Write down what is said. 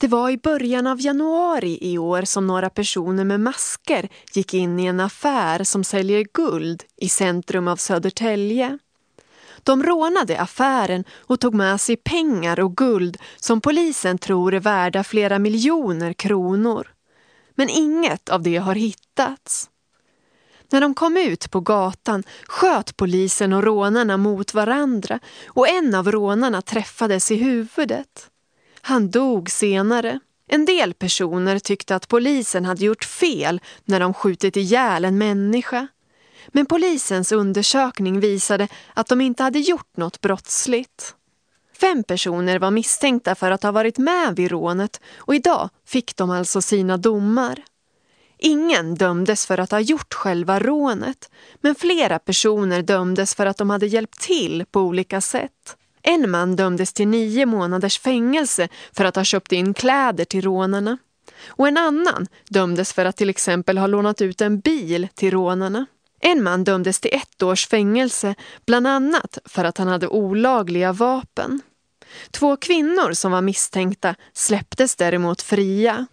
Det var i början av januari i år som några personer med masker gick in i en affär som säljer guld i centrum av Södertälje. De rånade affären och tog med sig pengar och guld som polisen tror är värda flera miljoner kronor. Men inget av det har hittats. När de kom ut på gatan sköt polisen och rånarna mot varandra och en av rånarna träffades i huvudet. Han dog senare. En del personer tyckte att polisen hade gjort fel när de skjutit ihjäl en människa. Men polisens undersökning visade att de inte hade gjort något brottsligt. Fem personer var misstänkta för att ha varit med vid rånet och idag fick de alltså sina domar. Ingen dömdes för att ha gjort själva rånet men flera personer dömdes för att de hade hjälpt till på olika sätt. En man dömdes till nio månaders fängelse för att ha köpt in kläder till rånarna. Och en annan dömdes för att till exempel ha lånat ut en bil till rånarna. En man dömdes till ett års fängelse, bland annat för att han hade olagliga vapen. Två kvinnor som var misstänkta släpptes däremot fria.